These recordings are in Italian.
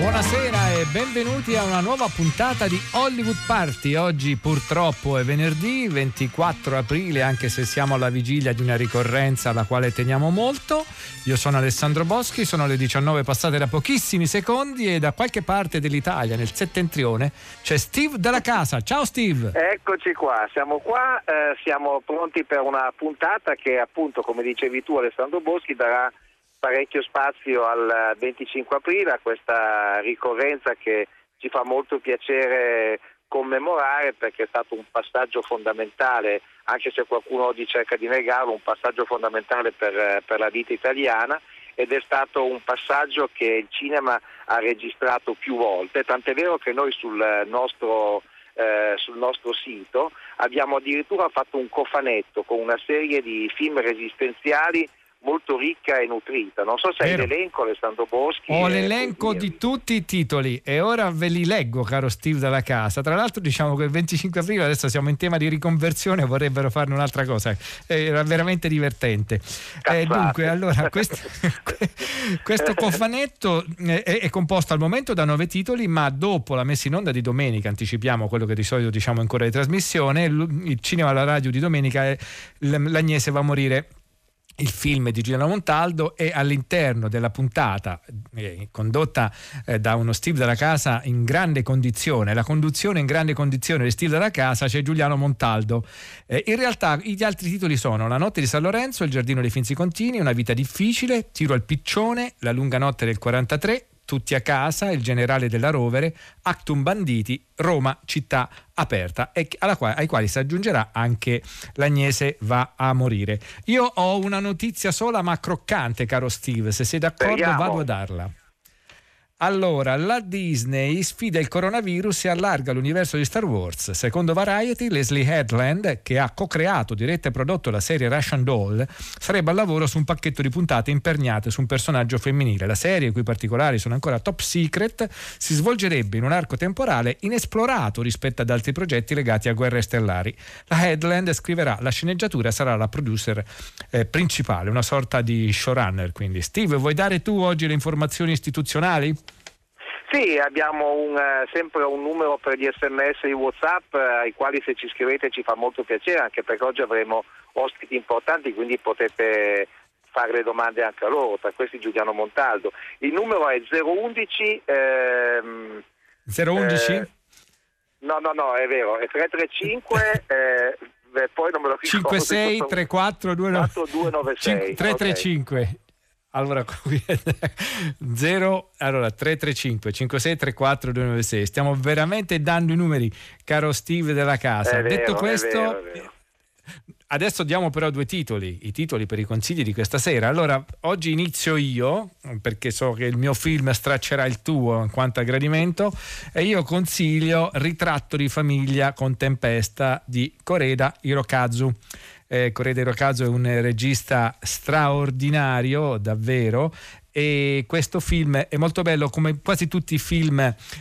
Buonasera e benvenuti a una nuova puntata di Hollywood Party. Oggi purtroppo è venerdì 24 aprile, anche se siamo alla vigilia di una ricorrenza alla quale teniamo molto. Io sono Alessandro Boschi, sono le 19 passate da pochissimi secondi e da qualche parte dell'Italia, nel settentrione, c'è Steve della casa. Ciao Steve! Eccoci qua, siamo qua, eh, siamo pronti per una puntata che appunto, come dicevi tu Alessandro Boschi, darà parecchio spazio al 25 aprile, a questa ricorrenza che ci fa molto piacere commemorare perché è stato un passaggio fondamentale, anche se qualcuno oggi cerca di negarlo, un passaggio fondamentale per, per la vita italiana ed è stato un passaggio che il cinema ha registrato più volte, tant'è vero che noi sul nostro, eh, sul nostro sito abbiamo addirittura fatto un cofanetto con una serie di film resistenziali molto ricca e nutrita. Non so se hai l'elenco Alessandro Boschi. Ho l'elenco di tutti i titoli e ora ve li leggo, caro Steve dalla casa. Tra l'altro diciamo che il 25 aprile adesso siamo in tema di riconversione, vorrebbero farne un'altra cosa. Era veramente divertente. Eh, dunque, allora, questo, questo cofanetto è, è, composto al momento da nove titoli, ma dopo la messa in onda di domenica, anticipiamo quello che di solito diciamo ancora di trasmissione, il cinema alla radio di domenica, l'Agnese va a morire il film di Giuliano Montaldo e all'interno della puntata eh, condotta eh, da uno Steve della casa in grande condizione, la conduzione in grande condizione di Steve della casa c'è Giuliano Montaldo. Eh, in realtà gli altri titoli sono La notte di San Lorenzo, Il giardino dei Finzi Contini, Una vita difficile, Tiro al piccione, La lunga notte del 43, tutti a casa, il generale della Rovere, Actum Banditi, Roma città aperta e quale, ai quali si aggiungerà anche l'Agnese va a morire. Io ho una notizia sola ma croccante, caro Steve, se sei d'accordo Speriamo. vado a darla. Allora, la Disney sfida il coronavirus e allarga l'universo di Star Wars. Secondo Variety, Leslie Headland, che ha co-creato, diretto e prodotto la serie Russian Doll, sarebbe al lavoro su un pacchetto di puntate imperniate su un personaggio femminile. La serie, i cui particolari sono ancora top secret, si svolgerebbe in un arco temporale inesplorato rispetto ad altri progetti legati a guerre stellari. La Headland scriverà la sceneggiatura e sarà la producer eh, principale, una sorta di showrunner. Quindi, Steve, vuoi dare tu oggi le informazioni istituzionali? Sì, abbiamo un, eh, sempre un numero per gli sms di Whatsapp eh, ai quali se ci scrivete ci fa molto piacere anche perché oggi avremo ospiti importanti quindi potete fare le domande anche a loro, tra questi Giuliano Montaldo. Il numero è 011 ehm, 011? eh, no, no, no, è vero, è 335 eh, beh, poi non me lo ricordo 56 34 296 335 allora, 0 allora 335 56 34 296 stiamo veramente dando i numeri caro Steve della casa È detto vero, questo è vero, è vero. Adesso diamo però due titoli, i titoli per i consigli di questa sera. Allora, oggi inizio io, perché so che il mio film straccerà il tuo in quanto a gradimento, e io consiglio Ritratto di famiglia con tempesta di Koreda Hirokazu. Eh, Koreda Hirokazu è un regista straordinario, davvero, e questo film è molto bello come quasi tutti i film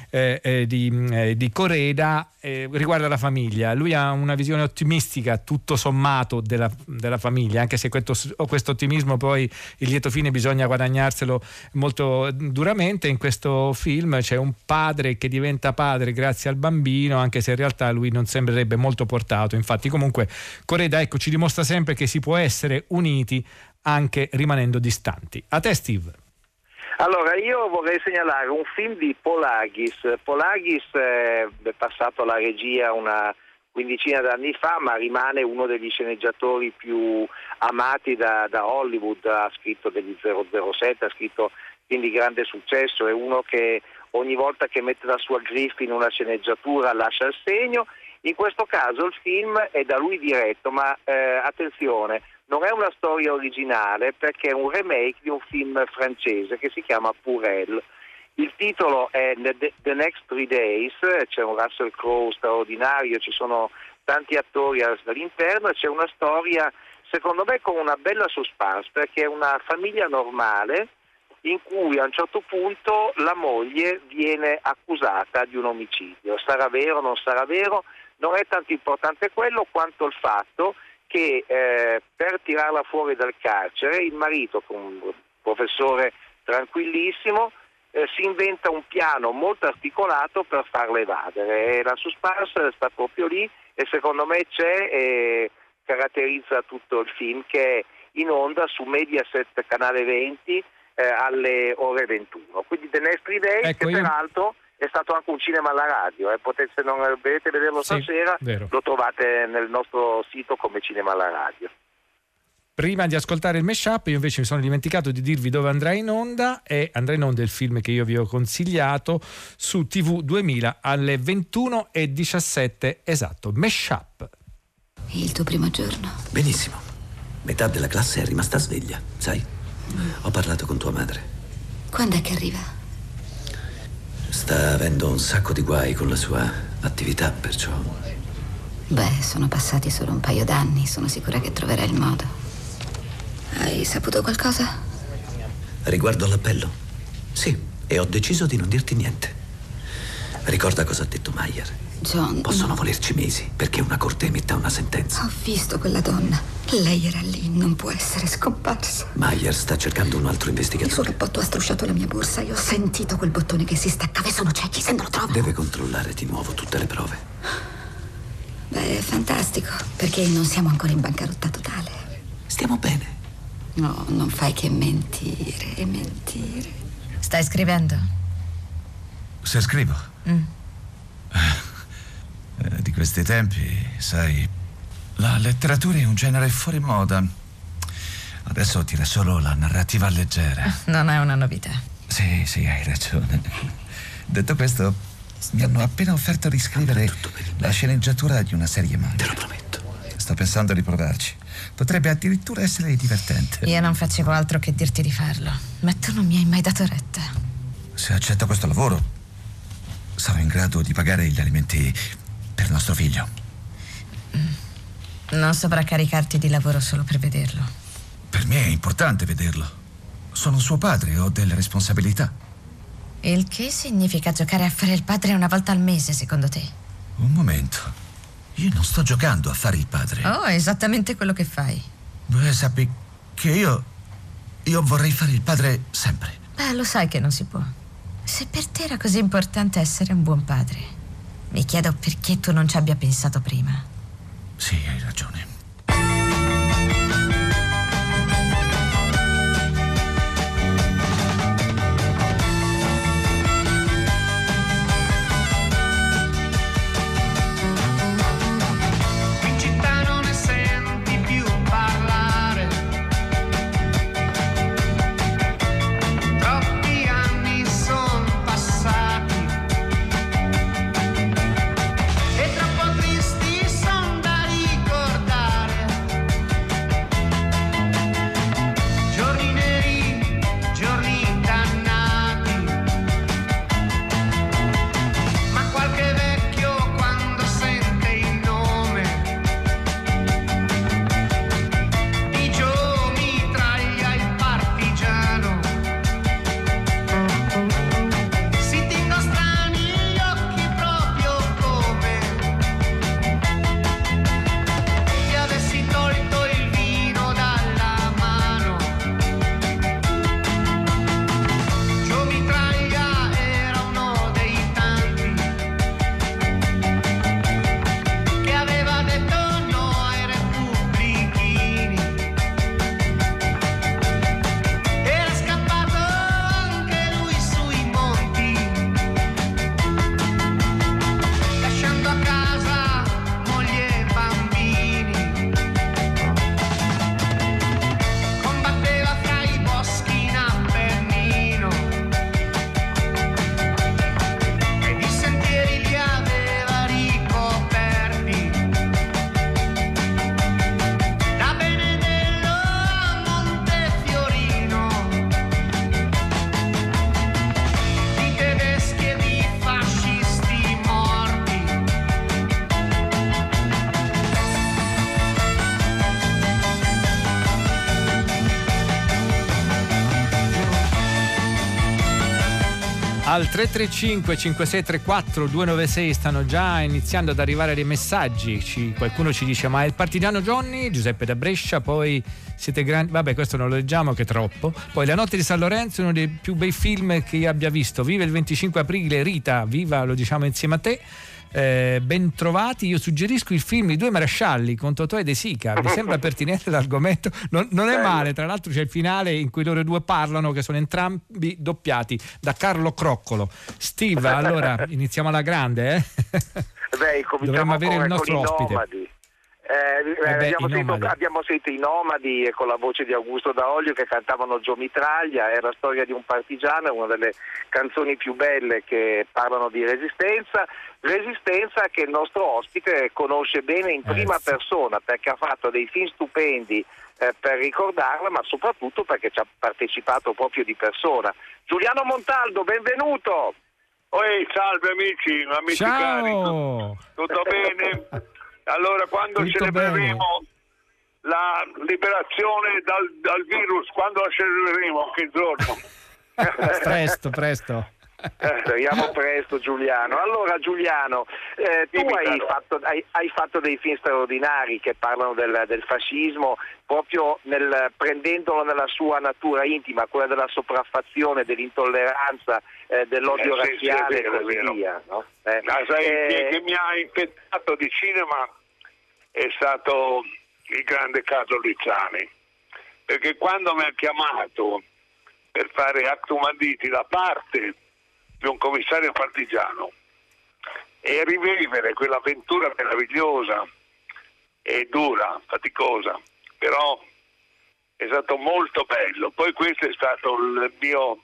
eh, eh, di, eh, di Coreda eh, riguarda la famiglia. Lui ha una visione ottimistica tutto sommato della, della famiglia anche se questo, questo, ottimismo poi il lieto fine bisogna guadagnarselo molto duramente. In questo film c'è un padre che diventa padre grazie al bambino anche se in realtà lui non sembrerebbe molto portato. Infatti comunque Coreda ecco ci dimostra sempre che si può essere uniti anche rimanendo distanti. A te Steve. Allora, io vorrei segnalare un film di Polagis. Polagis è passato alla regia una quindicina d'anni fa, ma rimane uno degli sceneggiatori più amati da, da Hollywood. Ha scritto degli 007, ha scritto film di grande successo, è uno che ogni volta che mette la sua griffa in una sceneggiatura lascia il segno. In questo caso il film è da lui diretto, ma eh, attenzione, non è una storia originale perché è un remake di un film francese che si chiama Purel. Il titolo è The Next Three Days, c'è un Russell Crowe straordinario, ci sono tanti attori all'interno e c'è una storia secondo me con una bella suspense perché è una famiglia normale in cui a un certo punto la moglie viene accusata di un omicidio. Sarà vero o non sarà vero? Non è tanto importante quello quanto il fatto che eh, per tirarla fuori dal carcere il marito, un professore tranquillissimo, eh, si inventa un piano molto articolato per farla evadere. E la suspense sta proprio lì e secondo me c'è e caratterizza tutto il film che è in onda su Mediaset Canale 20 eh, alle ore 21. Quindi The Nestri Day, ecco, che io... peraltro è stato anche un cinema alla radio, eh. Potete, se non volete vederlo sì, stasera, vero. lo trovate nel nostro sito come cinema alla radio. Prima di ascoltare il mashup, io invece mi sono dimenticato di dirvi dove andrà in onda e andrà in onda il film che io vi ho consigliato su TV 2000 alle 21.17 esatto, mashup. Il tuo primo giorno? Benissimo. Metà della classe è rimasta sveglia, sai? Ho parlato con tua madre. Quando è che arriva? Sta avendo un sacco di guai con la sua attività, perciò. Beh, sono passati solo un paio d'anni, sono sicura che troverà il modo. Hai saputo qualcosa? Riguardo all'appello? Sì, e ho deciso di non dirti niente. Ricorda cosa ha detto Mayer. John. Possono no. volerci mesi perché una corte emetta una sentenza. Ho visto quella donna. Lei era lì, non può essere scomparsa. Mayer sta cercando un altro investigatore. Il suo cappotto ha strusciato la mia borsa. Io ho sentito quel bottone che si staccava e sono ciechi se me lo trovo. Deve controllare di nuovo tutte le prove. Beh, è fantastico, perché non siamo ancora in bancarotta totale. Stiamo bene. No, non fai che mentire e mentire. Stai scrivendo? Se scrivo? Mm. Eh, di questi tempi, sai, la letteratura è un genere fuori moda. Adesso tira solo la narrativa leggera. Non è una novità. Sì, sì, hai ragione. Detto questo, mi hanno appena offerto di scrivere la sceneggiatura di una serie manga. Te lo prometto. Sto pensando di provarci. Potrebbe addirittura essere divertente. Io non facevo altro che dirti di farlo, ma tu non mi hai mai dato retta. Se accetto questo lavoro, sarò in grado di pagare gli alimenti per nostro figlio. Non sovraccaricarti di lavoro solo per vederlo. Per me è importante vederlo. Sono suo padre, ho delle responsabilità. Il che significa giocare a fare il padre una volta al mese, secondo te? Un momento. Io non sto giocando a fare il padre. Oh, è esattamente quello che fai. Beh, sappi che io. Io vorrei fare il padre sempre. Beh, lo sai che non si può. Se per te era così importante essere un buon padre, mi chiedo perché tu non ci abbia pensato prima. Sì, hai ragione. Al 335 5634 296 stanno già iniziando ad arrivare dei messaggi. Ci, qualcuno ci dice: Ma è il partigiano Johnny? Giuseppe da Brescia, poi siete grandi. Vabbè, questo non lo leggiamo che è troppo. Poi La notte di San Lorenzo, uno dei più bei film che io abbia visto. Viva il 25 aprile, Rita, viva, lo diciamo insieme a te. Eh, ben trovati, io suggerisco il film I due marescialli con Totò e De Sica. Vi sembra pertinente l'argomento? Non, non, è male, tra l'altro c'è il finale in cui loro due parlano, che sono entrambi doppiati da Carlo Croccolo. Steve, allora iniziamo alla grande, eh? Beh, Dovremmo avere il nostro ospite. Nomadi. Eh, eh, beh, abbiamo, sentito, abbiamo, sentito, i Nomadi con la voce di Augusto D'Olio che cantavano Gio Mitraglia, è la storia di un partigiano, è una delle canzoni più belle che parlano di resistenza, resistenza che il nostro ospite conosce bene in prima eh, persona perché ha fatto dei film stupendi eh, per ricordarla, ma soprattutto perché ci ha partecipato proprio di persona. Giuliano Montaldo, benvenuto! Oi, salve amici, amici Ciao. cari, tutto bene? Allora, quando Tutto celebreremo bene. la liberazione dal, dal, virus, quando la celebreremo? Che giorno? presto, presto. Eh, speriamo presto Giuliano. Allora Giuliano, eh, tu hai fatto, hai, hai fatto, dei film straordinari che parlano del, del fascismo proprio nel, prendendolo nella sua natura intima, quella della sopraffazione, dell'intolleranza, eh, dell'odio eh, sì, razziale sì, e così via. No? Eh, Ma sai eh, che mi ha infettato di cinema è stato il grande Carlo Rizzani, perché quando mi ha chiamato per fare Actum Anditi da parte di un commissario partigiano e rivivere quell'avventura meravigliosa e dura, faticosa, però è stato molto bello. Poi questo è stato il mio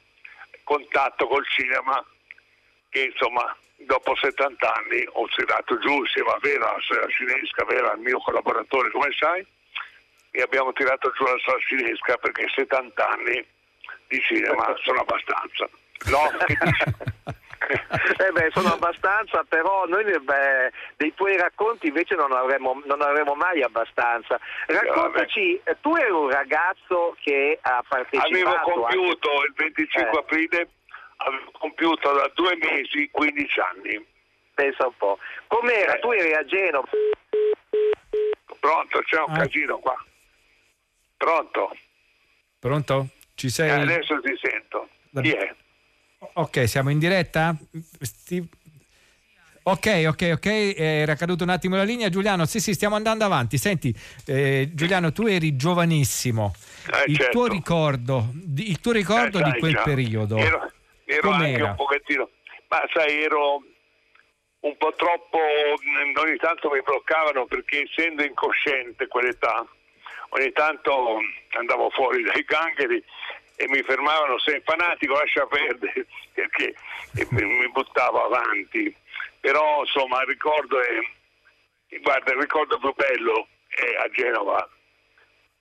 contatto col cinema che insomma dopo 70 anni ho tirato giù insieme a Vera, la cinesca, Vera il mio collaboratore come sai, e abbiamo tirato giù la sala cinesca perché 70 anni di cinema sono abbastanza. No, che eh beh, sono abbastanza, però noi beh, dei tuoi racconti invece non avremo, non avremo mai abbastanza. Raccontaci, tu eri un ragazzo che ha partecipato. Avevo compiuto anche... il 25 eh. aprile, avevo compiuto da due mesi 15 anni. Pensa un po'. Com'era? Eh. Tu eri a Genova. Pronto, c'è un ah. casino qua. Pronto? Pronto? Ci sei? Eh, adesso ti sento. Chi è? Ok, siamo in diretta? Steve... Ok, ok, ok, era caduto un attimo la linea. Giuliano, sì, sì, stiamo andando avanti. Senti, eh, Giuliano, tu eri giovanissimo. Eh, il, certo. tuo ricordo, il tuo ricordo, eh, di quel già. periodo? Ero, ero anche un pochettino, ma sai, ero un po' troppo, ogni tanto mi bloccavano perché essendo incosciente quell'età, ogni tanto andavo fuori dai gangheri e mi fermavano sei fanatico lascia perdere perché mi buttavo avanti. Però insomma il ricordo è guarda il ricordo più bello è a Genova.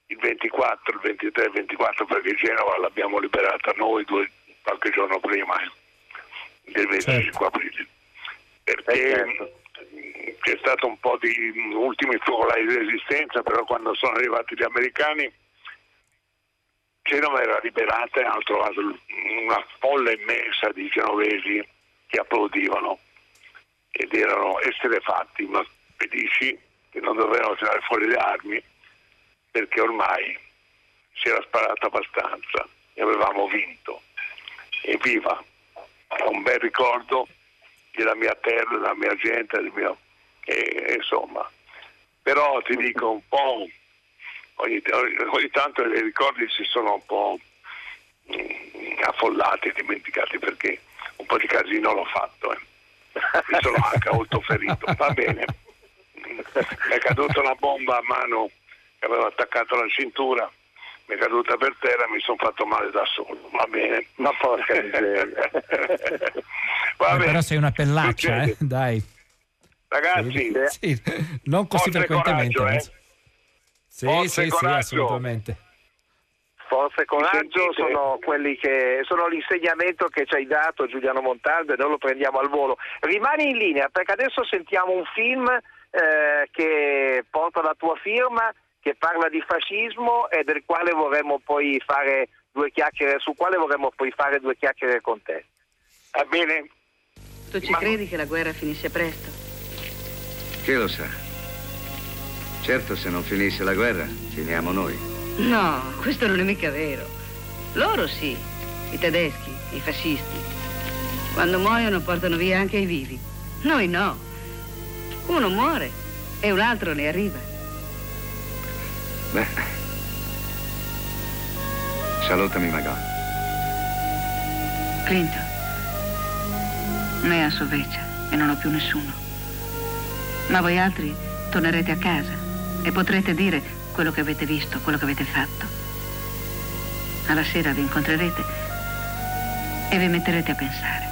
Il 24, il 23 il 24 perché Genova l'abbiamo liberata noi due, qualche giorno prima del 25 certo. aprile perché eh, certo. c'è stato un po' di ultimi focolai di resistenza però quando sono arrivati gli americani Genova era liberata e hanno trovato una folla immensa di genovesi che applaudivano ed erano esterefatti, ma felici che non dovevano tirare fuori le armi perché ormai si era sparato abbastanza e avevamo vinto. Evviva! È un bel ricordo della mia terra, della mia gente, del mio... E, insomma. Però ti dico un po' ogni, ogni tanto i ricordi si sono un po' mm, affollati dimenticati perché un po' di casino l'ho fatto. Eh. Mi sono anche molto ferito. Va bene. Mi è caduta una bomba a mano che avevo attaccato alla cintura, mi è caduta per terra e mi sono fatto male da solo. Va bene. Ma porca miseria. Va bene. Però sei una pellaccia, eh? dai. Ragazzi, sì, non così frequentemente. Coraggio, eh? Sì, Forza sì, sì, assolutamente. Forza e coraggio sono, che, sono l'insegnamento che ci hai dato Giuliano Montaldo e noi lo prendiamo al volo. Rimani in linea perché adesso sentiamo un film eh, che porta la tua firma, che parla di fascismo e del quale vorremmo poi fare due chiacchiere, su quale vorremmo poi fare due chiacchiere con te. Va bene? Tu ci Ma... credi che la guerra finisce presto? Chi lo sa? Certo, se non finisse la guerra, finiamo noi. No, questo non è mica vero. Loro sì, i tedeschi, i fascisti. Quando muoiono portano via anche i vivi. Noi no. Uno muore e un altro ne arriva. Beh. Salutami, Magò. Clinton. Me a Soveccia e non ho più nessuno. Ma voi altri tornerete a casa e potrete dire quello che avete visto, quello che avete fatto. Alla sera vi incontrerete e vi metterete a pensare.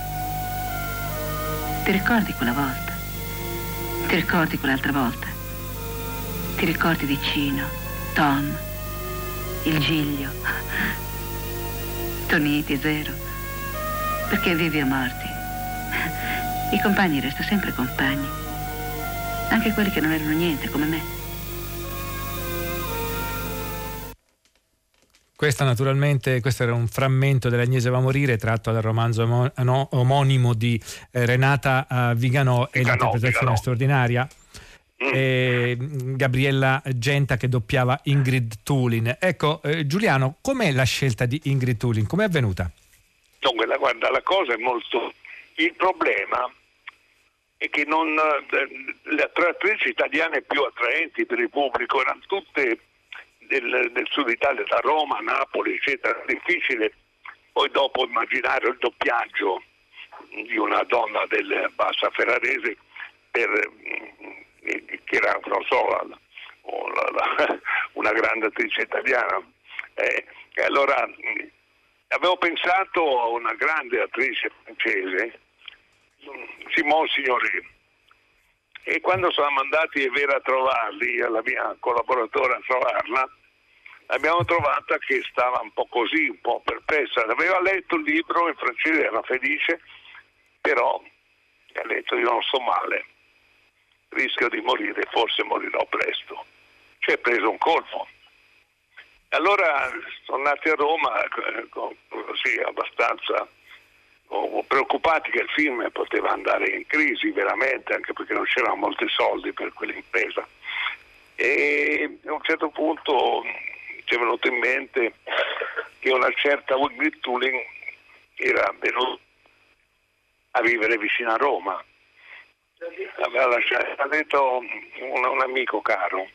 Ti ricordi quella volta? Ti ricordi quell'altra volta? Ti ricordi vicino, Tom, il Giglio, Toniti, Zero? Perché vivi o morti? I compagni restano sempre compagni, anche quelli che non erano niente come me. Questa naturalmente, questo era un frammento dell'Agnese va a morire tratto dal romanzo omonimo di eh, Renata uh, Viganò e l'interpretazione Viganò. straordinaria. Mm. E Gabriella Genta che doppiava Ingrid Tulin. Ecco, eh, Giuliano, com'è la scelta di Ingrid Tulin? Com'è avvenuta? Dunque, la, guarda, la cosa è molto... Il problema è che non, eh, le attrici italiane più attraenti per il pubblico erano tutte del, del sud Italia, da Roma, Napoli, eccetera, difficile poi dopo immaginare il doppiaggio di una donna del Bassa Ferrarese per, eh, che era, non so, la, la, la, una grande attrice italiana. Eh, allora avevo pensato a una grande attrice francese, Simone Signoret, e quando sono mandati Vera a trovarli, alla mia collaboratore a trovarla, abbiamo trovata che stava un po' così, un po' perplessa. Aveva letto il libro in francese, era felice, però ha detto io non sto male, rischio di morire, forse morirò presto. Ci è preso un colpo. Allora sono nati a Roma eh, così abbastanza preoccupati che il film poteva andare in crisi veramente, anche perché non c'erano molti soldi per quell'impresa. E a un certo punto ci è venuto in mente che una certa Wilbur Tuling era venuta a vivere vicino a Roma. Aveva lasciato, ha detto un, un amico caro,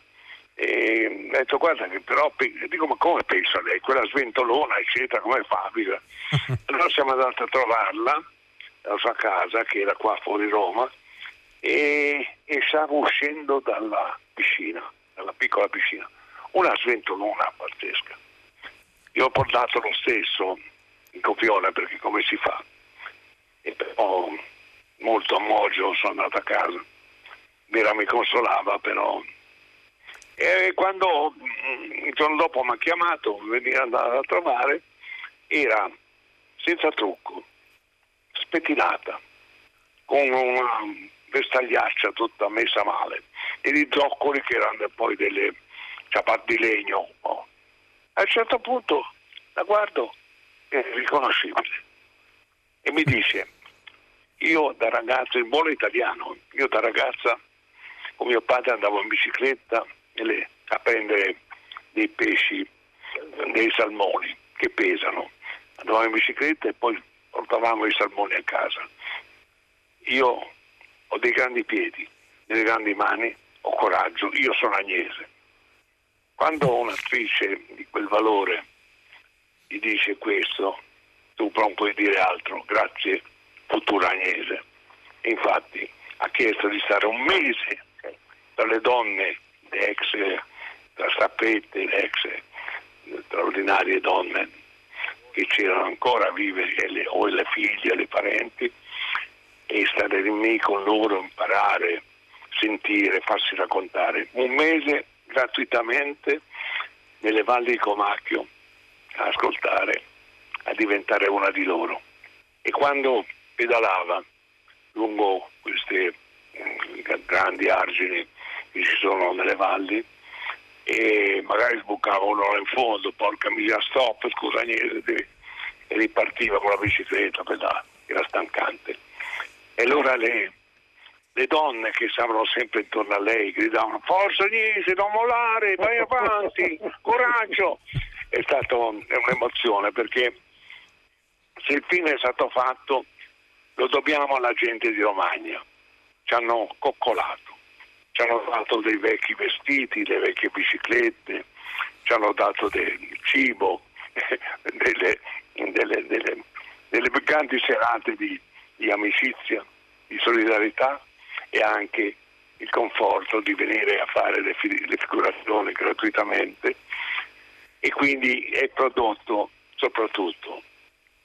e ha detto guarda che però dico ma come pensa lei quella sventolona eccetera come fa a vivere allora siamo andati a trovarla alla sua casa che era qua fuori Roma e, e stavo uscendo dalla piscina dalla piccola piscina una sventolona pazzesca. Io ho portato lo stesso in copione perché come si fa? E però molto a mogio sono andato a casa. Vera mi consolava però. E quando il giorno dopo mi ha chiamato, veniva andata a trovare, era senza trucco, spettinata, con una vestagliaccia tutta messa male e i zoccoli che erano poi delle ciabatte di legno. A un certo punto la guardo, è riconoscibile, e mi dice, io da ragazzo, in buono italiano, io da ragazza con mio padre andavo in bicicletta le, a prendere dei pesci, dei salmoni che pesano. Andavamo in bicicletta e poi portavamo i salmoni a casa. Io ho dei grandi piedi, delle grandi mani, ho coraggio, io sono agnese. Quando un'attrice di quel valore gli dice questo, tu non puoi dire altro, grazie futura Agnese. Infatti ha chiesto di stare un mese tra le donne, le ex, tra Strappette, le ex straordinarie donne che c'erano ancora vive, le, o le figlie, le parenti, e stare lì con loro, imparare, sentire, farsi raccontare. Un mese gratuitamente nelle valli di Comacchio a ascoltare, a diventare una di loro. E quando pedalava lungo queste mm, grandi argini che ci sono nelle valli e magari sbucava uno in fondo, porca miseria, stop, scusa niente, e ripartiva con la bicicletta era stancante. E allora le, le donne che stavano sempre intorno a lei gridavano forza Agnese, non mollare, vai avanti, coraggio. È stata un'emozione perché se il film è stato fatto lo dobbiamo alla gente di Romagna. Ci hanno coccolato, ci hanno dato dei vecchi vestiti, delle vecchie biciclette, ci hanno dato del cibo, delle, delle, delle, delle grandi serate di, di amicizia, di solidarietà e anche il conforto di venire a fare le, le figurazioni gratuitamente e quindi è prodotto soprattutto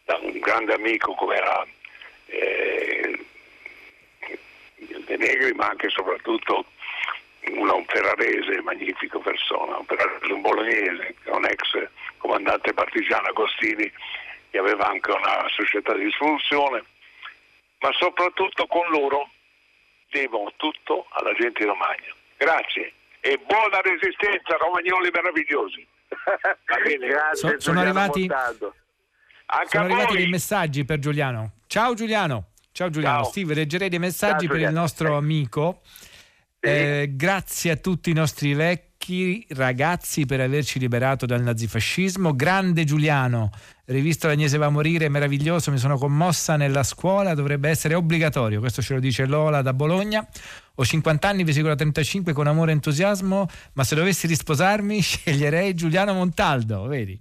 da un grande amico come era eh, Negri ma anche e soprattutto un ferrarese, magnifico persona, un, ferrarese, un bolognese, un ex comandante partigiano Agostini che aveva anche una società di distribuzione, ma soprattutto con loro devo tutto alla gente di Romagna. Grazie e buona resistenza, romagnoli meravigliosi. so, sono arrivati, sono arrivati dei messaggi per Giuliano. Ciao Giuliano. Ciao Giuliano. Ciao. Steve, leggerei dei messaggi Ciao, per il nostro amico. Eh, grazie a tutti i nostri vecchi ragazzi per averci liberato dal nazifascismo. Grande Giuliano, rivisto l'Agnese va a morire, meraviglioso, mi sono commossa nella scuola, dovrebbe essere obbligatorio. Questo ce lo dice Lola da Bologna. Ho 50 anni, vi seguo da 35 con amore e entusiasmo, ma se dovessi risposarmi sceglierei Giuliano Montaldo, vedi?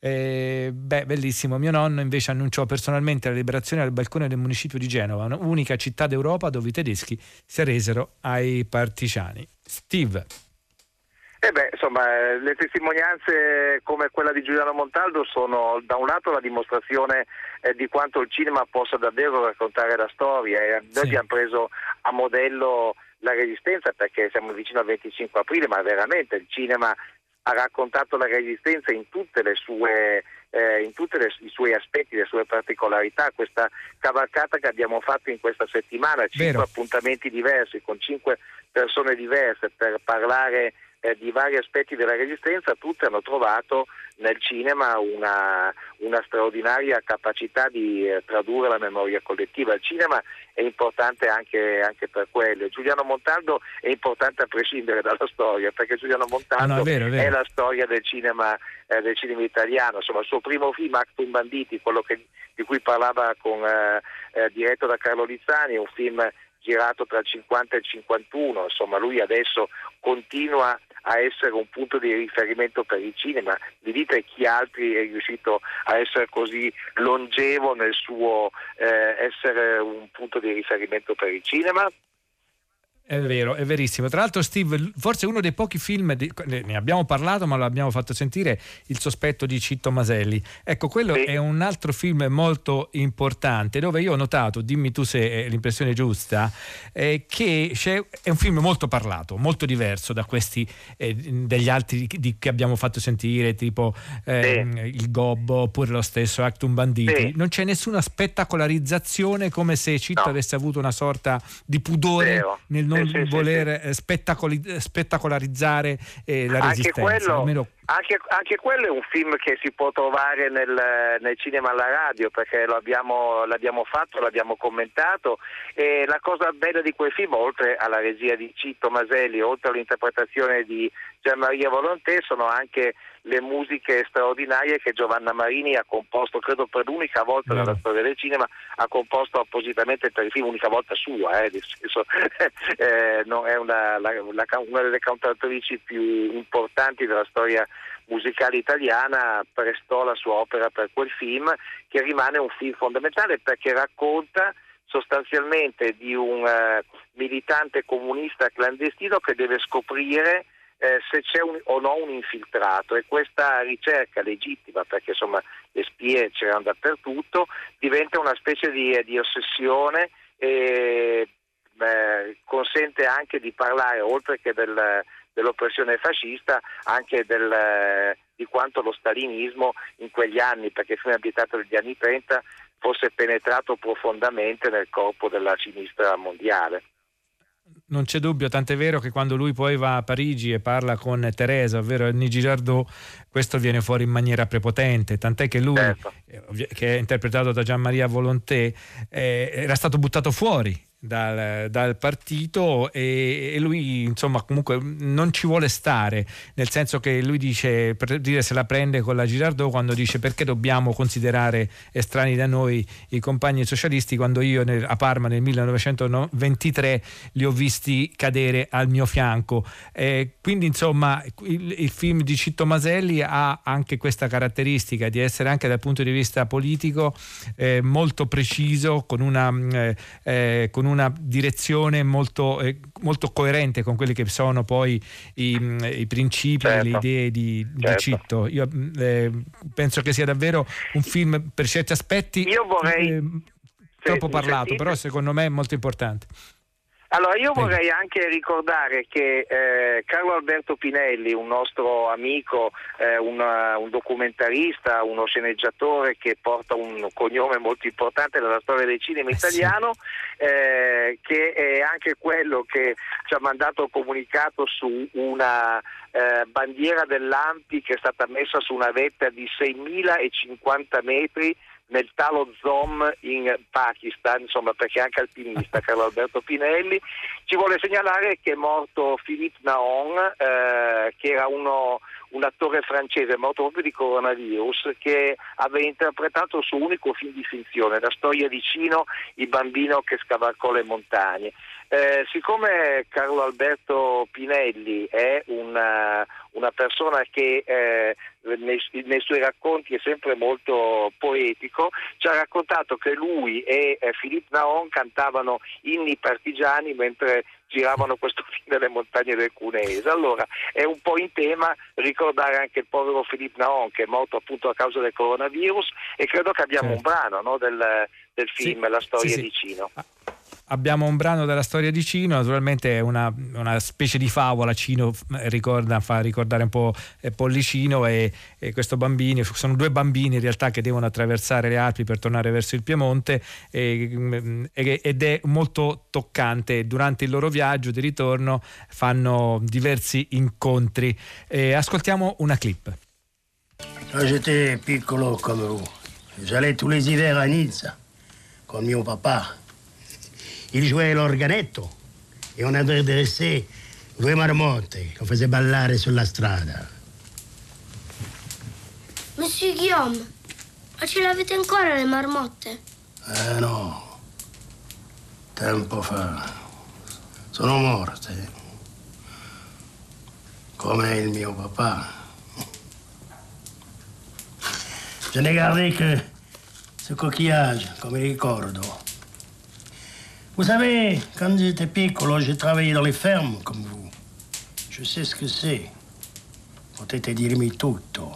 Eh, beh, bellissimo. Mio nonno invece annunciò personalmente la liberazione al balcone del municipio di Genova, unica città d'Europa dove i tedeschi si arresero ai partigiani. Steve. Eh beh, insomma, eh, le testimonianze come quella di Giuliano Montaldo sono da un lato la dimostrazione eh, di quanto il cinema possa davvero raccontare la storia e noi abbiamo preso a modello la resistenza perché siamo vicino al 25 aprile, ma veramente il cinema ha raccontato la resistenza in tutte le sue eh, in tutti i suoi aspetti, le sue particolarità, questa cavalcata che abbiamo fatto in questa settimana, cinque Vero. appuntamenti diversi con cinque persone diverse per parlare eh, di vari aspetti della resistenza, tutte hanno trovato nel cinema una, una straordinaria capacità di eh, tradurre la memoria collettiva. Il cinema è importante anche, anche per quello. Giuliano Montaldo è importante a prescindere dalla storia, perché Giuliano Montaldo Ah, no, è vero, è vero. la storia del cinema, eh, del cinema italiano. Insomma, il suo primo film, Actum Banditi, quello che- di cui parlava con, eh, eh, diretto da Carlo Lizzani, è un film girato tra il 50 e il 51, insomma lui adesso continua a essere un punto di riferimento per il cinema, mi dite chi altri è riuscito a essere così longevo nel suo eh, essere un punto di riferimento per il cinema? È vero, è verissimo. Tra l'altro, Steve, forse uno dei pochi film, di- ne abbiamo parlato, ma l'abbiamo fatto sentire, Il sospetto di Citto Maselli. Ecco, quello è un altro film molto importante dove io ho notato, dimmi tu se è l'impressione giusta, eh, che c'è- è un film molto parlato, molto diverso da questi eh, degli altri di- che abbiamo fatto sentire, tipo ehm, Il Gobbo oppure lo stesso Actum Banditi. Sì. Non c'è nessuna spettacolarizzazione come se Citto avesse avuto una sorta di pudore Vero. nel non Sì, sì, sì, voler eh, spettacoli- eh, spettacolarizzare eh, la Anche resistenza. quello, almeno- anche, anche quello è un film che si può trovare nel, nel cinema alla radio perché lo abbiamo, l'abbiamo fatto, l'abbiamo commentato e la cosa bella di quel film, oltre alla regia di Citto Maselli, oltre all'interpretazione di Gian Maria Volontè, sono anche le musiche straordinarie che Giovanna Marini ha composto, credo per l'unica volta nella storia del cinema, ha composto appositamente per il film, unica volta sua, eh, nel senso, eh, no, è una, la- la- una delle cantautrici più importanti della storia musicale italiana, prestò la sua opera per quel film, che rimane un film fondamentale perché racconta sostanzialmente di un eh, militante comunista clandestino che deve scoprire eh, se c'è un- o no un infiltrato e questa ricerca legittima, perché insomma le spie c'erano dappertutto, diventa una specie di, di ossessione e beh, consente anche di parlare, oltre che del- dell'oppressione fascista, anche del- di quanto lo stalinismo in quegli anni, perché film è abitato negli anni 30, fosse penetrato profondamente nel corpo della sinistra mondiale. Non c'è dubbio, tant'è vero che quando lui poi va a Parigi e parla con Teresa, ovvero Annie Girardot, questo viene fuori in maniera prepotente, tant'è che lui, certo. Eh, che è interpretato da Gian Maria Volonté, eh, era stato buttato fuori dal, dal partito e, e, lui insomma comunque non ci vuole stare nel senso che lui dice per dire se la prende con la Girardot quando dice perché dobbiamo considerare estranei da noi i compagni socialisti? Quando io nel, a Parma nel 1923 li ho visti cadere al mio fianco. Eh, quindi insomma il, il, film di Citto Maselli ha anche questa caratteristica di essere anche dal punto di vista politico eh, molto preciso con una, eh, eh con una direzione molto, eh, molto, coerente con quelli che sono poi i, i principi certo. e le idee di, certo. di Citto. Io eh, penso che sia davvero un film per certi aspetti Io vorrei... Eh, troppo parlato, però secondo me è molto importante. Allora, io vorrei anche ricordare che eh, Carlo Alberto Pinelli, un nostro amico, eh, una, un documentarista, uno sceneggiatore che porta un cognome molto importante nella storia del cinema eh italiano, eh, che è anche quello che ci ha mandato un comunicato su una eh, bandiera dell'Ampi che è stata messa su una vetta di 6.050 metri nel Talo Zom in Pakistan, insomma perché è anche alpinista Carlo Alberto Pinelli. Ci vuole segnalare che è morto Philippe Naon, eh, che era uno, un attore francese morto proprio di coronavirus, che aveva interpretato il suo unico film di finzione, la storia di Cino, il bambino che scavalcò le montagne. Eh, siccome Carlo Alberto Pinelli è una, una persona che eh, nei, nei, suoi racconti è sempre molto poetico, ci ha raccontato che lui e eh, Philippe Naon cantavano inni partigiani mentre giravano questo film nelle montagne del Cuneese. Allora è un po' in tema ricordare anche il povero Philippe Naon che è morto appunto a causa del coronavirus e credo che abbiamo certo. un brano no, del, del, film sì, La storia sì, di Cino. Ah, abbiamo un brano della storia di Cino, naturalmente è una, una specie di favola, Cino ricorda, fa ricordare un po' Pollicino e, e, questo bambino, sono due bambini in realtà che devono attraversare le Alpi per tornare verso il Piemonte e, ed è molto toccante, durante il loro viaggio di ritorno fanno diversi incontri. E ascoltiamo una clip. Quand j'étais piccolo come vous, j'allais tous les hivers à Nizza con mio papà. Il jouait l'organetto e on dressé due marmotte che faisait ballare sulla strada. Monsieur Guillaume, ma ce l'avete ancora le marmotte? Eh no, tempo fa. Sono morte. Come il mio papà. Je n'ai gardé que ce coquillage come ricordo. Vous savez, quand j'étais piccolo, j'ai travaillé dans les fermes comme vous. Je sais ce que c'est. Potete dirmi tutto.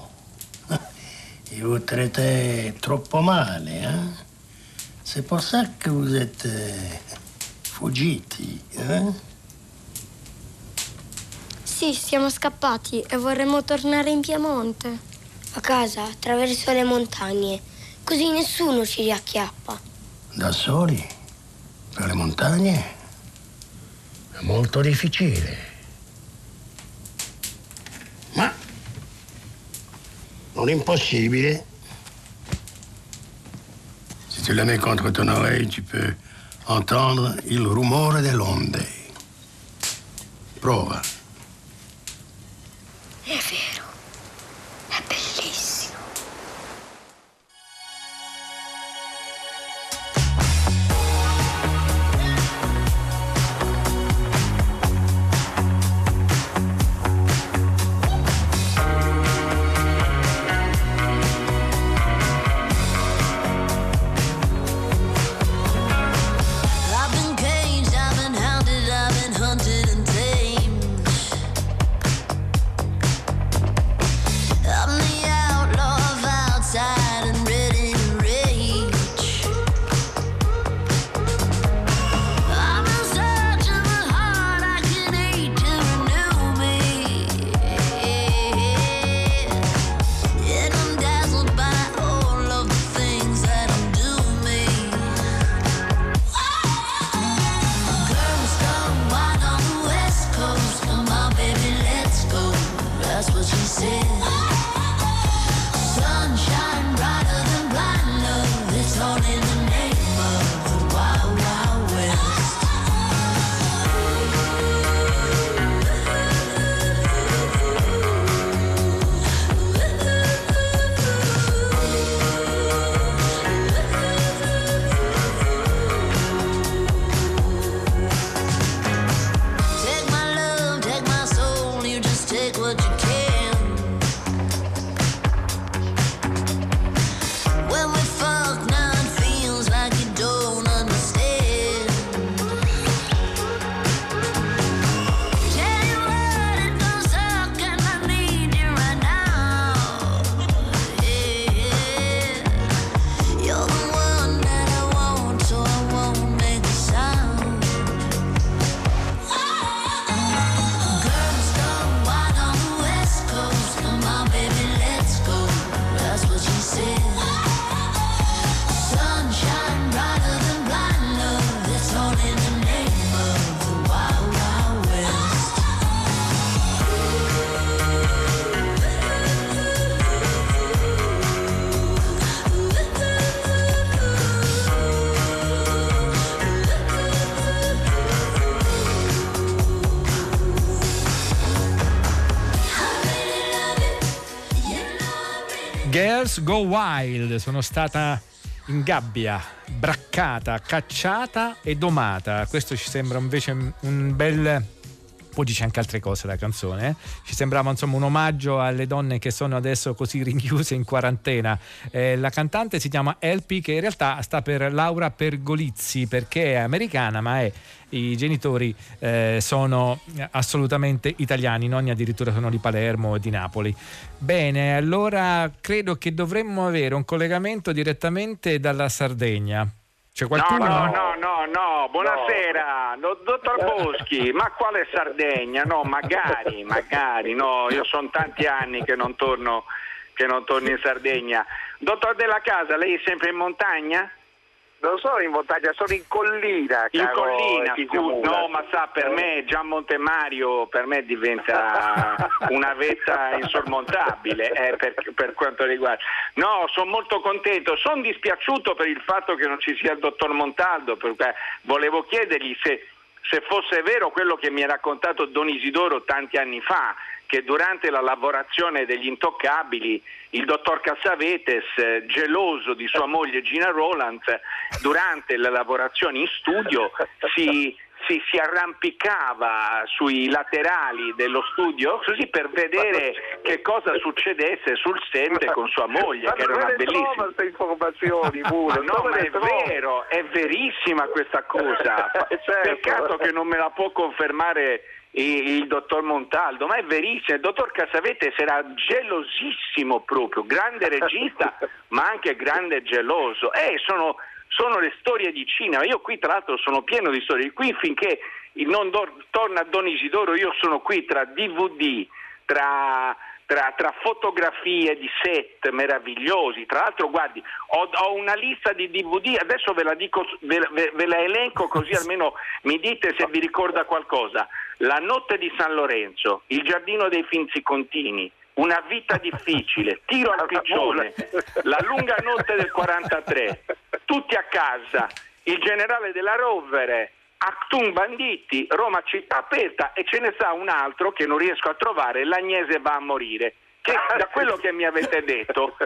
Et vous traitez troppo male, hein? C'est pour ça que vous êtes euh, fuggiti, hein? Sì, siamo scappati e vorremmo tornare in Piemonte. A casa, attraverso le montagne. Così nessuno ci riacchiappa. Da soli? Per le montagne è molto difficile. Ma non impossibile. Si tu la mets contre ton oreille, tu peux entendre il rumore delle onde. Prova. Girls Go Wild, sono stata in gabbia, braccata, cacciata e domata. Questo ci sembra invece un bel poi dice anche altre cose la canzone. Eh? Ci sembrava insomma un omaggio alle donne che sono adesso così rinchiuse in quarantena. Eh, la cantante si chiama Elpi, che in realtà sta per Laura Pergolizzi perché è americana, ma è i genitori eh, sono assolutamente italiani, i nonni addirittura sono di Palermo e di Napoli. Bene, allora credo che dovremmo avere un collegamento direttamente dalla Sardegna. C'è qualcuno? No, no, no, no, buonasera, dottor Boschi, ma quale Sardegna? No, magari, magari, no, io sono tanti anni che non torno, che non torno in Sardegna. Dottor Della Casa, lei è sempre in montagna? Non sono in montagna, sono in collina. In collina, scusa, no, ma sa, per me Gian Montemario per me diventa una vetta insormontabile eh, per, per, quanto riguarda. No, sono molto contento, sono dispiaciuto per il fatto che non ci sia il dottor Montaldo, perché volevo chiedergli se, se fosse vero quello che mi ha raccontato Don Isidoro tanti anni fa, che durante la lavorazione degli intoccabili il dottor Cassavetes, eh, geloso di sua moglie Gina Roland, durante le lavorazioni in studio si, si, si, arrampicava sui laterali dello studio così per vedere che cosa succedesse sul set con sua moglie, ma che era una bellissima. queste informazioni, ma no, ma è vero, è verissima questa cosa. certo. Peccato che non me la può confermare il dottor Montaldo, ma è verissimo, il dottor Casavetes era gelosissimo proprio, grande regista ma anche grande geloso. Eh, sono, sono, le storie di cinema, io qui tra l'altro sono pieno di storie, qui finché non do, torna Don Isidoro io sono qui tra DVD, tra tra, tra, fotografie di set meravigliosi. Tra l'altro, guardi, ho, ho una lista di DVD, adesso ve la, dico, ve, ve, ve la elenco così almeno mi dite se vi ricorda qualcosa. La notte di San Lorenzo, Il giardino dei Finzicontini, Una vita difficile, Tiro al piccione, La lunga notte del 43, Tutti a casa, Il generale della Rovere, Actum Banditi, Roma città aperta e ce ne sa un altro che non riesco a trovare, L'Agnese va a morire. Che da quello che mi avete detto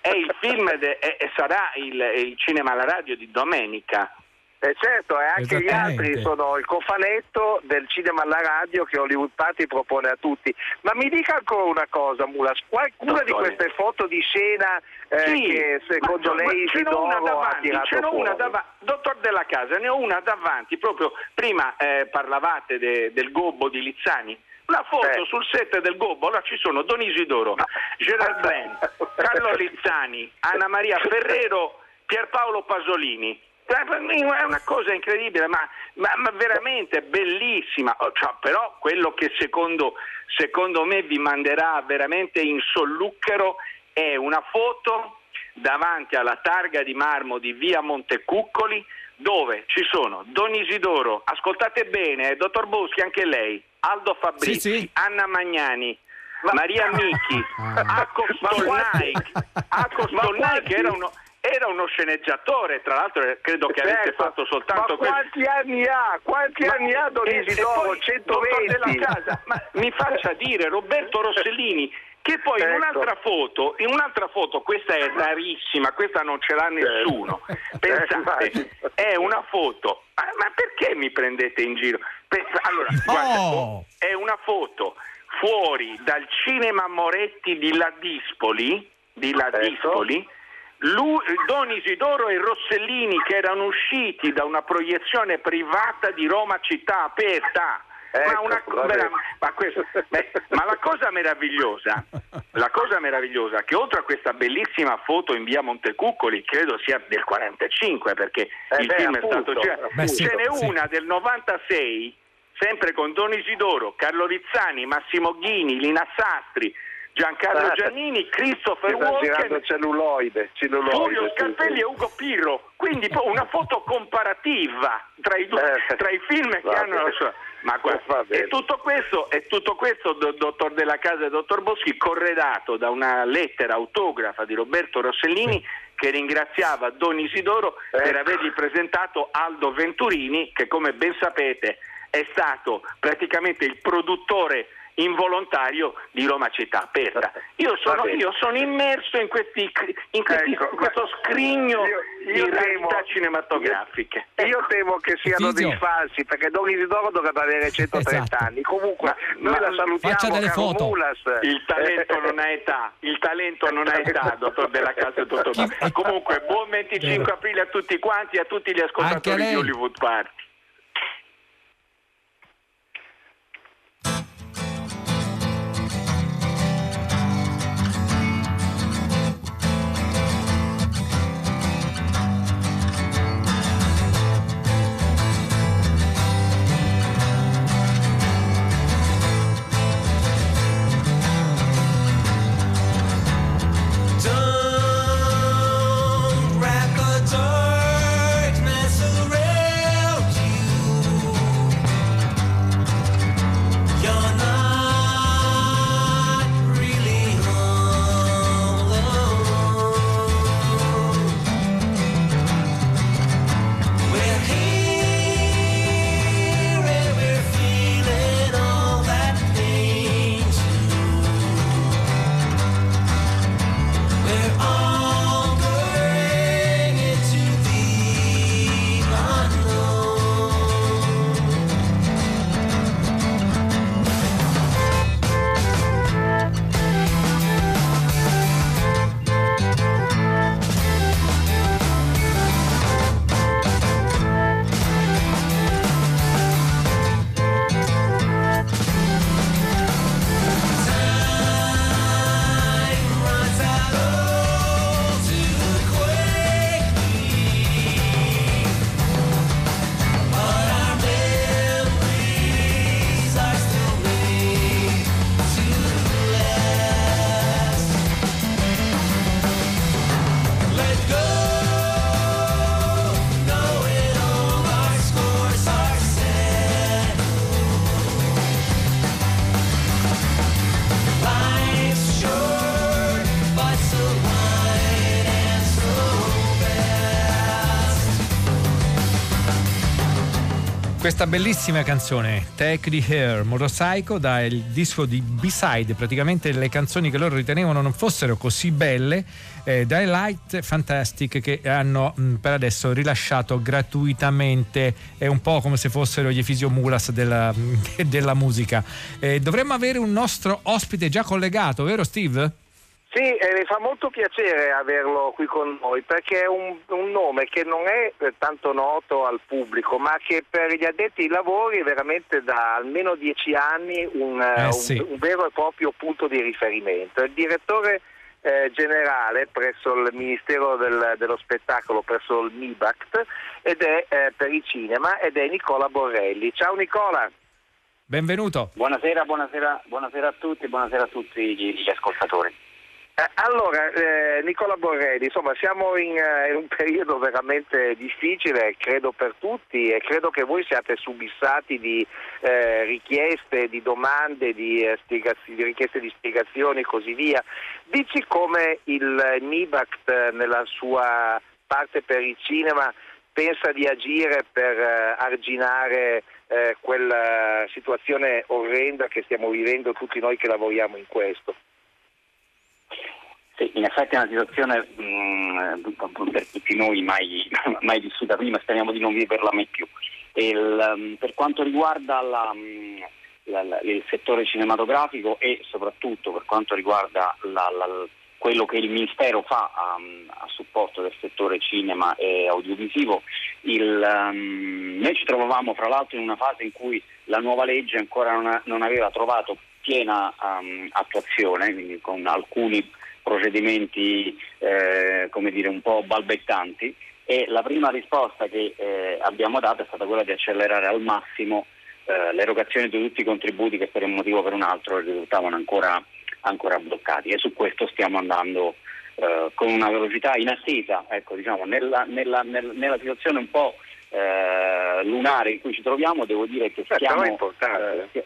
è il film de, e sarà il, il cinema alla radio di domenica. Eh certo, e anche gli altri sono il cofanetto del cinema alla radio che Hollywood Party propone a tutti. Ma mi dica ancora una cosa, Mulas, qualcuna Dottore. di queste foto di scena eh, sì, che secondo ma, lei ce n'ho una davanti, ce n'ho una davanti, dottor Della Casa, ne ho una davanti, proprio prima eh, parlavate de, del gobbo di Lizzani. La foto eh. sul set del Gobbo, allora ci sono Don Isidoro, Gerard Blen, Carlo Lizzani, Anna Maria Ferrero, Pierpaolo Pasolini. È una cosa incredibile, ma, ma, ma veramente bellissima. Oh, cioè, però quello che secondo, secondo me vi manderà veramente in solluchero è una foto davanti alla targa di marmo di via Montecuccoli dove ci sono Don Isidoro, ascoltate bene, eh, dottor Boschi, anche lei, Aldo Fabrizi, sì, sì. Anna Magnani, Maria Michi. Acco Stolnaik, Acco Stolnaik era uno era uno sceneggiatore, tra l'altro eh, credo che certo. avesse fatto soltanto ma quanti quel... anni ha? Quanti ma, anni ha Don Isidoro? 120 casa. Ma mi faccia dire Roberto Rossellini che poi ecco. in un'altra foto, in un'altra foto, questa è rarissima, questa non ce l'ha nessuno. Certo. Pensate, è una foto. Ma, ma, perché mi prendete in giro? Allora, no. guarda, è una foto fuori dal cinema Moretti di Ladispoli, di Ladispoli ecco lui, Don Isidoro e Rossellini che erano usciti da una proiezione privata di Roma città aperta. Ecco, ma, una, ma, questo, ma, la cosa meravigliosa, la cosa meravigliosa che oltre a questa bellissima foto in via Montecuccoli, credo sia del 45 perché eh il beh, film appunto, è stato girato, beh, ce n'è sì. una del 96 sempre con Don Isidoro, Carlo Rizzani, Massimo Ghini, Lina Sastri, Giancarlo Giannini, Christopher Walken, celluloide, celluloide, Fulvio Scarpelli e Ugo Pirro. Quindi una foto comparativa tra i, due, eh, tra i film che hanno la sua. Ma guarda, e tutto questo, e tutto questo do, dottor Della Casa e dottor Boschi, corredato da una lettera autografa di Roberto Rossellini che ringraziava Don Isidoro eh. per avergli presentato Aldo Venturini, che come ben sapete è stato praticamente il produttore involontario di Roma città aperta. Io sono, io sono immerso in, questi, in, questi, Ecco, in questo scrigno io- io di temo- realtà cinematografiche. Io temo che siano Tizio. dei falsi perché Don Isidoro dovrebbe avere 130 Esatto. anni. Comunque, noi ma- la salutiamo. delle caro foto. Mulas. Il talento non ha età, il talento non ha età, dottor Della Casa e dottor Ma Comunque, buon 25 aprile a tutti quanti e a tutti gli ascoltatori di Hollywood Party. Questa bellissima canzone, Take the Hair, Motorcycle, dal disco di B-Side, praticamente le canzoni che loro ritenevano non fossero così belle, eh, dai Light Fantastic che hanno mh, per adesso rilasciato gratuitamente, è un po' come se fossero gli Efisio Mulas della, della musica. Eh, dovremmo avere un nostro ospite già collegato, vero Steve? Sì, eh, mi fa molto piacere averlo qui con noi perché è un, un nome che non è eh, tanto noto al pubblico, ma che per gli addetti ai lavori è veramente da almeno dieci anni un, eh, un- sì. un vero e proprio punto di riferimento. È il direttore eh, generale presso il Ministero del- dello Spettacolo, presso il MIBACT, ed è eh, per i cinema ed è Nicola Borrelli. Ciao Nicola! Benvenuto. Buonasera, buonasera, buonasera a tutti, buonasera a tutti gli, gli ascoltatori. Eh, Allora, eh, Nicola Borrelli, insomma siamo in, eh, in un periodo veramente difficile, credo per tutti e credo che voi siate subissati di eh, richieste, di domande, di, eh, di richieste di spiegazioni e così via. Dici come il MIBACT eh, nella sua parte per il cinema pensa di agire per arginare quella situazione orrenda che stiamo vivendo tutti noi che lavoriamo in questo. Sì, in effetti è una situazione mh, per tutti noi mai, mai vissuta prima, speriamo di non viverla mai più. Il, um, per quanto riguarda la, mh, la- la- il settore cinematografico e soprattutto per quanto riguarda quello che il Ministero fa a, a supporto del settore cinema e audiovisivo, il, um, noi ci trovavamo fra l'altro in una fase in cui la nuova legge ancora non, non aveva trovato piena um, attuazione, quindi con alcuni procedimenti eh, come dire, un po' balbettanti. E la prima risposta che eh, abbiamo dato è stata quella di accelerare al massimo eh, l'erogazione di tutti i contributi che per un motivo o per un altro risultavano ancora, ancora bloccati. E su questo stiamo andando eh, con una velocità in attesa, ecco, diciamo, nella, nella- nel- nella situazione un po' eh, lunare in cui ci troviamo, devo dire che stiamo, eh, stia-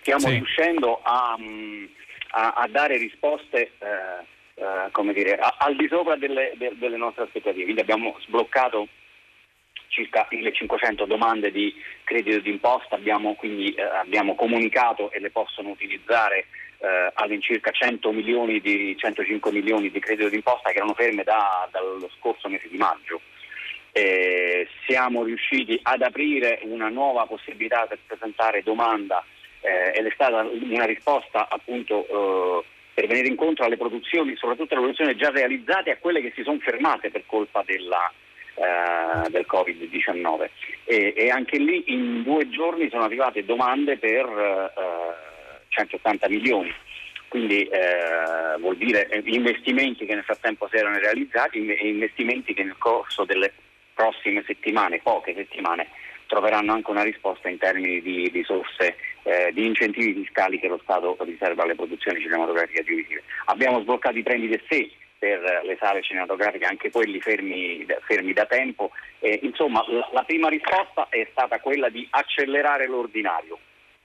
stiamo Sì. riuscendo a, mh, a- a dare risposte eh, eh, dire, a- al di sopra delle, de- delle nostre aspettative. Quindi abbiamo sbloccato circa 1500 domande di credito d'imposta, abbiamo quindi eh, abbiamo comunicato e le possono utilizzare eh, all'incirca 100 milioni di, 105 milioni di credito d'imposta che erano ferme da- dallo scorso mese di maggio. Eh, siamo riusciti ad aprire una nuova possibilità per presentare domanda eh, ed è stata una risposta appunto eh, per venire incontro alle produzioni, soprattutto alle produzioni già realizzate e a quelle che si sono fermate per colpa della, eh, del Covid-19 e, e anche lì in due giorni sono arrivate domande per eh, 180 milioni. Quindi eh, vuol dire eh, investimenti che nel frattempo si erano realizzati e investimenti che nel corso delle prossime settimane, poche settimane, troveranno anche una risposta in termini di risorse, eh, di incentivi fiscali che lo Stato riserva alle produzioni cinematografiche audiovisive. Abbiamo sbloccato i premi del sé per le sale cinematografiche, anche quelli fermi, fermi da tempo. Eh, insomma, la, la prima risposta è stata quella di accelerare l'ordinario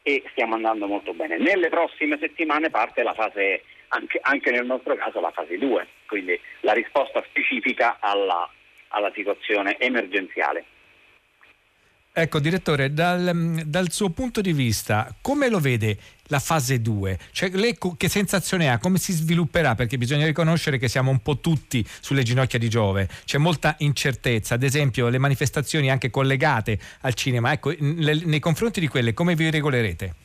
e stiamo andando molto bene. Nelle prossime settimane parte la fase, anche, anche nel nostro caso, la fase 2, quindi la risposta specifica alla, alla situazione emergenziale. Ecco, direttore, dal, dal suo punto di vista, come lo vede la fase 2? Cioè, lei che sensazione ha? Come si svilupperà? Perché bisogna riconoscere che siamo un po' tutti sulle ginocchia di Giove, c'è molta incertezza, ad esempio le manifestazioni anche collegate al cinema, ecco, nei confronti di quelle come vi regolerete?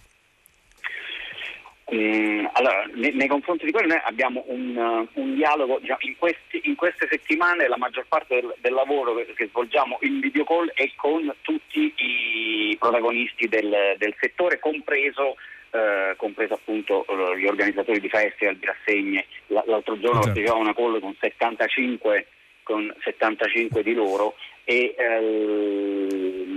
Mm, allora, nei, confronti di quello noi abbiamo un, uh, un dialogo, diciamo, in, questi- in queste settimane la maggior parte del, del lavoro che, che svolgiamo in video call è con tutti i protagonisti del, del settore, compreso, eh, compreso appunto eh, gli organizzatori di festival, di rassegne. L'altro giorno partecipavo a una call con 75, con 75 di loro e ehm,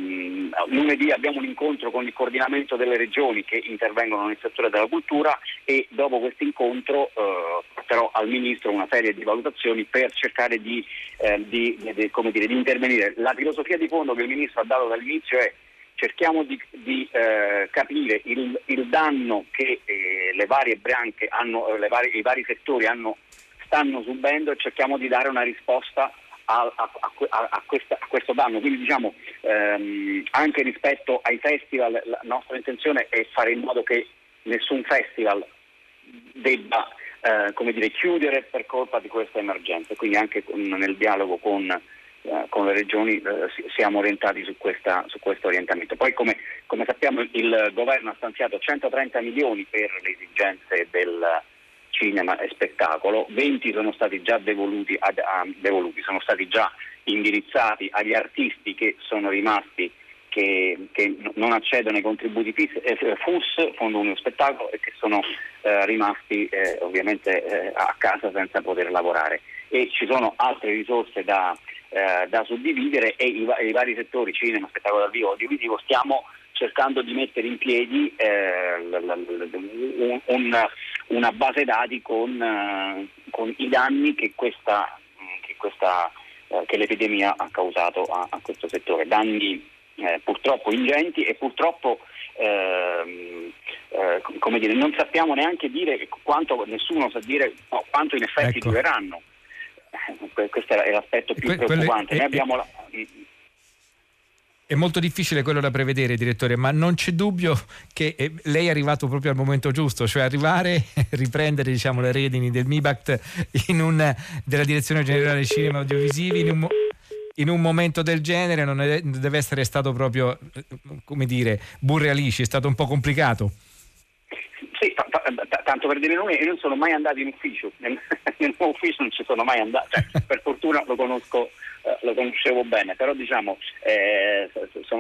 lunedì abbiamo un incontro con il coordinamento delle regioni che intervengono nel settore della cultura e dopo questo incontro eh, porterò al Ministro una serie di valutazioni per cercare di, eh, di- di- dire, di intervenire. La filosofia di fondo che il Ministro ha dato dall'inizio è cerchiamo di, eh, capire il, il danno che eh, le varie branche hanno, eh, varie- i vari settori hanno, stanno subendo e cerchiamo di dare una risposta a, a- a que- a- a questa- a questo danno. Quindi diciamo ehm, anche rispetto ai festival la nostra intenzione è fare in modo che nessun festival debba eh, dire, chiudere per colpa di questa emergenza. Quindi anche con- nel dialogo con, eh, con le regioni eh, si- siamo orientati su, questa- su questo orientamento. Poi come, come sappiamo il governo ha stanziato 130 milioni per le esigenze del cinema e spettacolo, 20 sono stati già devoluti, ad- a- devoluti, sono stati già indirizzati agli artisti che sono rimasti che, che non accedono ai contributi eh, FUS, Fondo Unico Spettacolo, e che sono eh, rimasti eh, ovviamente eh, a casa senza poter lavorare. E ci sono altre risorse da, eh, da suddividere e i, i vari settori, cinema, spettacolo dal vivo, audiovisivo, stiamo cercando di mettere in piedi eh, un- un- una base dati con, eh, con i danni che questa, che questa eh, che l'epidemia ha causato a, a questo settore. Danni eh, purtroppo ingenti e purtroppo ehm, eh, come dire, non sappiamo neanche dire quanto, nessuno sa dire no, quanto in effetti Ecco. dureranno. Eh, Questo è l'aspetto più Que- preoccupante. Noi è- abbiamo la- È molto difficile quello da prevedere, direttore, ma non c'è dubbio che eh, lei è arrivato proprio al momento giusto, cioè arrivare, riprendere diciamo, le redini del MIBACT un, della Direzione Generale Cinema Audiovisivi in un, in un momento del genere non è- deve essere stato proprio, eh, come dire, burrealisci, è stato un po' complicato. Sì, tanto per dire noi, io non sono mai andato in ufficio, nel, nel mio ufficio non ci sono mai andato, cioè, per fortuna lo conosco, eh, lo conoscevo bene, però diciamo eh,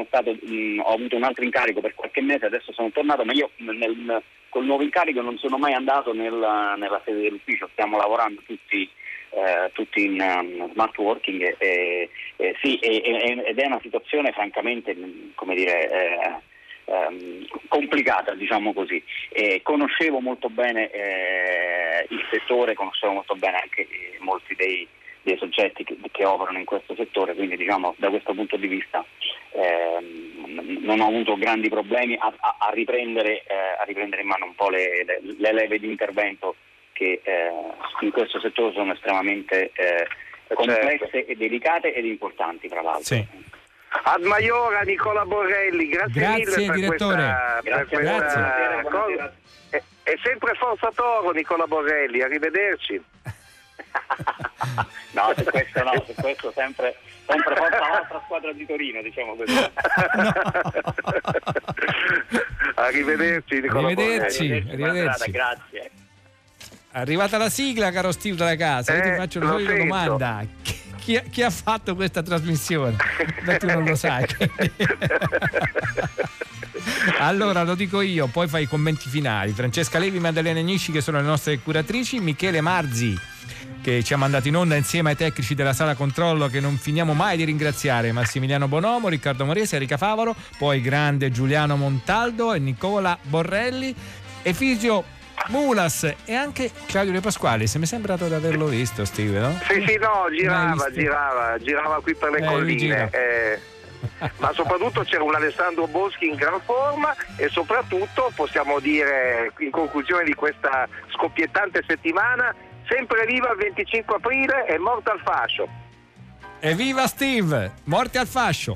stato, mh, ho avuto un altro incarico per qualche mese, adesso sono tornato, ma io nel, col nuovo incarico non sono mai andato nella, nella sede dell'ufficio, stiamo lavorando tutti, eh, tutti in um, smart working e, e- e sì, e- e- ed è una situazione francamente, mh, come dire... eh, ehm, complicata, diciamo così. E conoscevo molto bene eh, il settore, conoscevo molto bene anche eh, molti dei, dei soggetti che, che operano in questo settore, quindi diciamo da questo punto di vista ehm, non ho avuto grandi problemi a, a- a riprendere, eh, a riprendere in mano un po' le, le- le leve di intervento che eh, in questo settore sono estremamente eh, complesse e delicate ed importanti tra l'altro. Sì. Ad Maiora Nicola Borrelli, grazie, Grazie, mille per direttore. questa, per Grazie, questa grazie. cosa. E, e sempre Forza Toro Nicola Borrelli, arrivederci. No, su questo no, su questo sempre, sempre forza la nostra squadra di Torino, diciamo così. Arrivederci Nicola Arrivederci, Borrelli. arrivederci. Grazie. Arrivata la sigla, caro Steve dalla casa, io ti Eh, faccio sento. domanda. Chi, chi- chi ha fatto questa trasmissione? Beh, tu non lo sai. allora lo dico io, poi fai i commenti finali. Francesca Levi, Maddalena Nisci che sono le nostre curatrici, Michele Marzi che ci ha mandato in onda insieme ai tecnici della sala controllo che non finiamo mai di ringraziare Massimiliano Bonomo, Riccardo Morese, Erika Favaro, poi grande Giuliano Montaldo e Nicola Borrelli, Efisio Mulas e anche Claudio De Pasquali. Se mi è sembrato di averlo visto, Steve, no? Sì, sì, no, girava, girava, girava qui per le Eh, colline. eh, ma soprattutto c'era un Alessandro Boschi in gran forma e soprattutto possiamo dire in conclusione di questa scoppiettante settimana, sempre viva il 25 aprile e morta al fascio. Evviva Steve! Morte al fascio!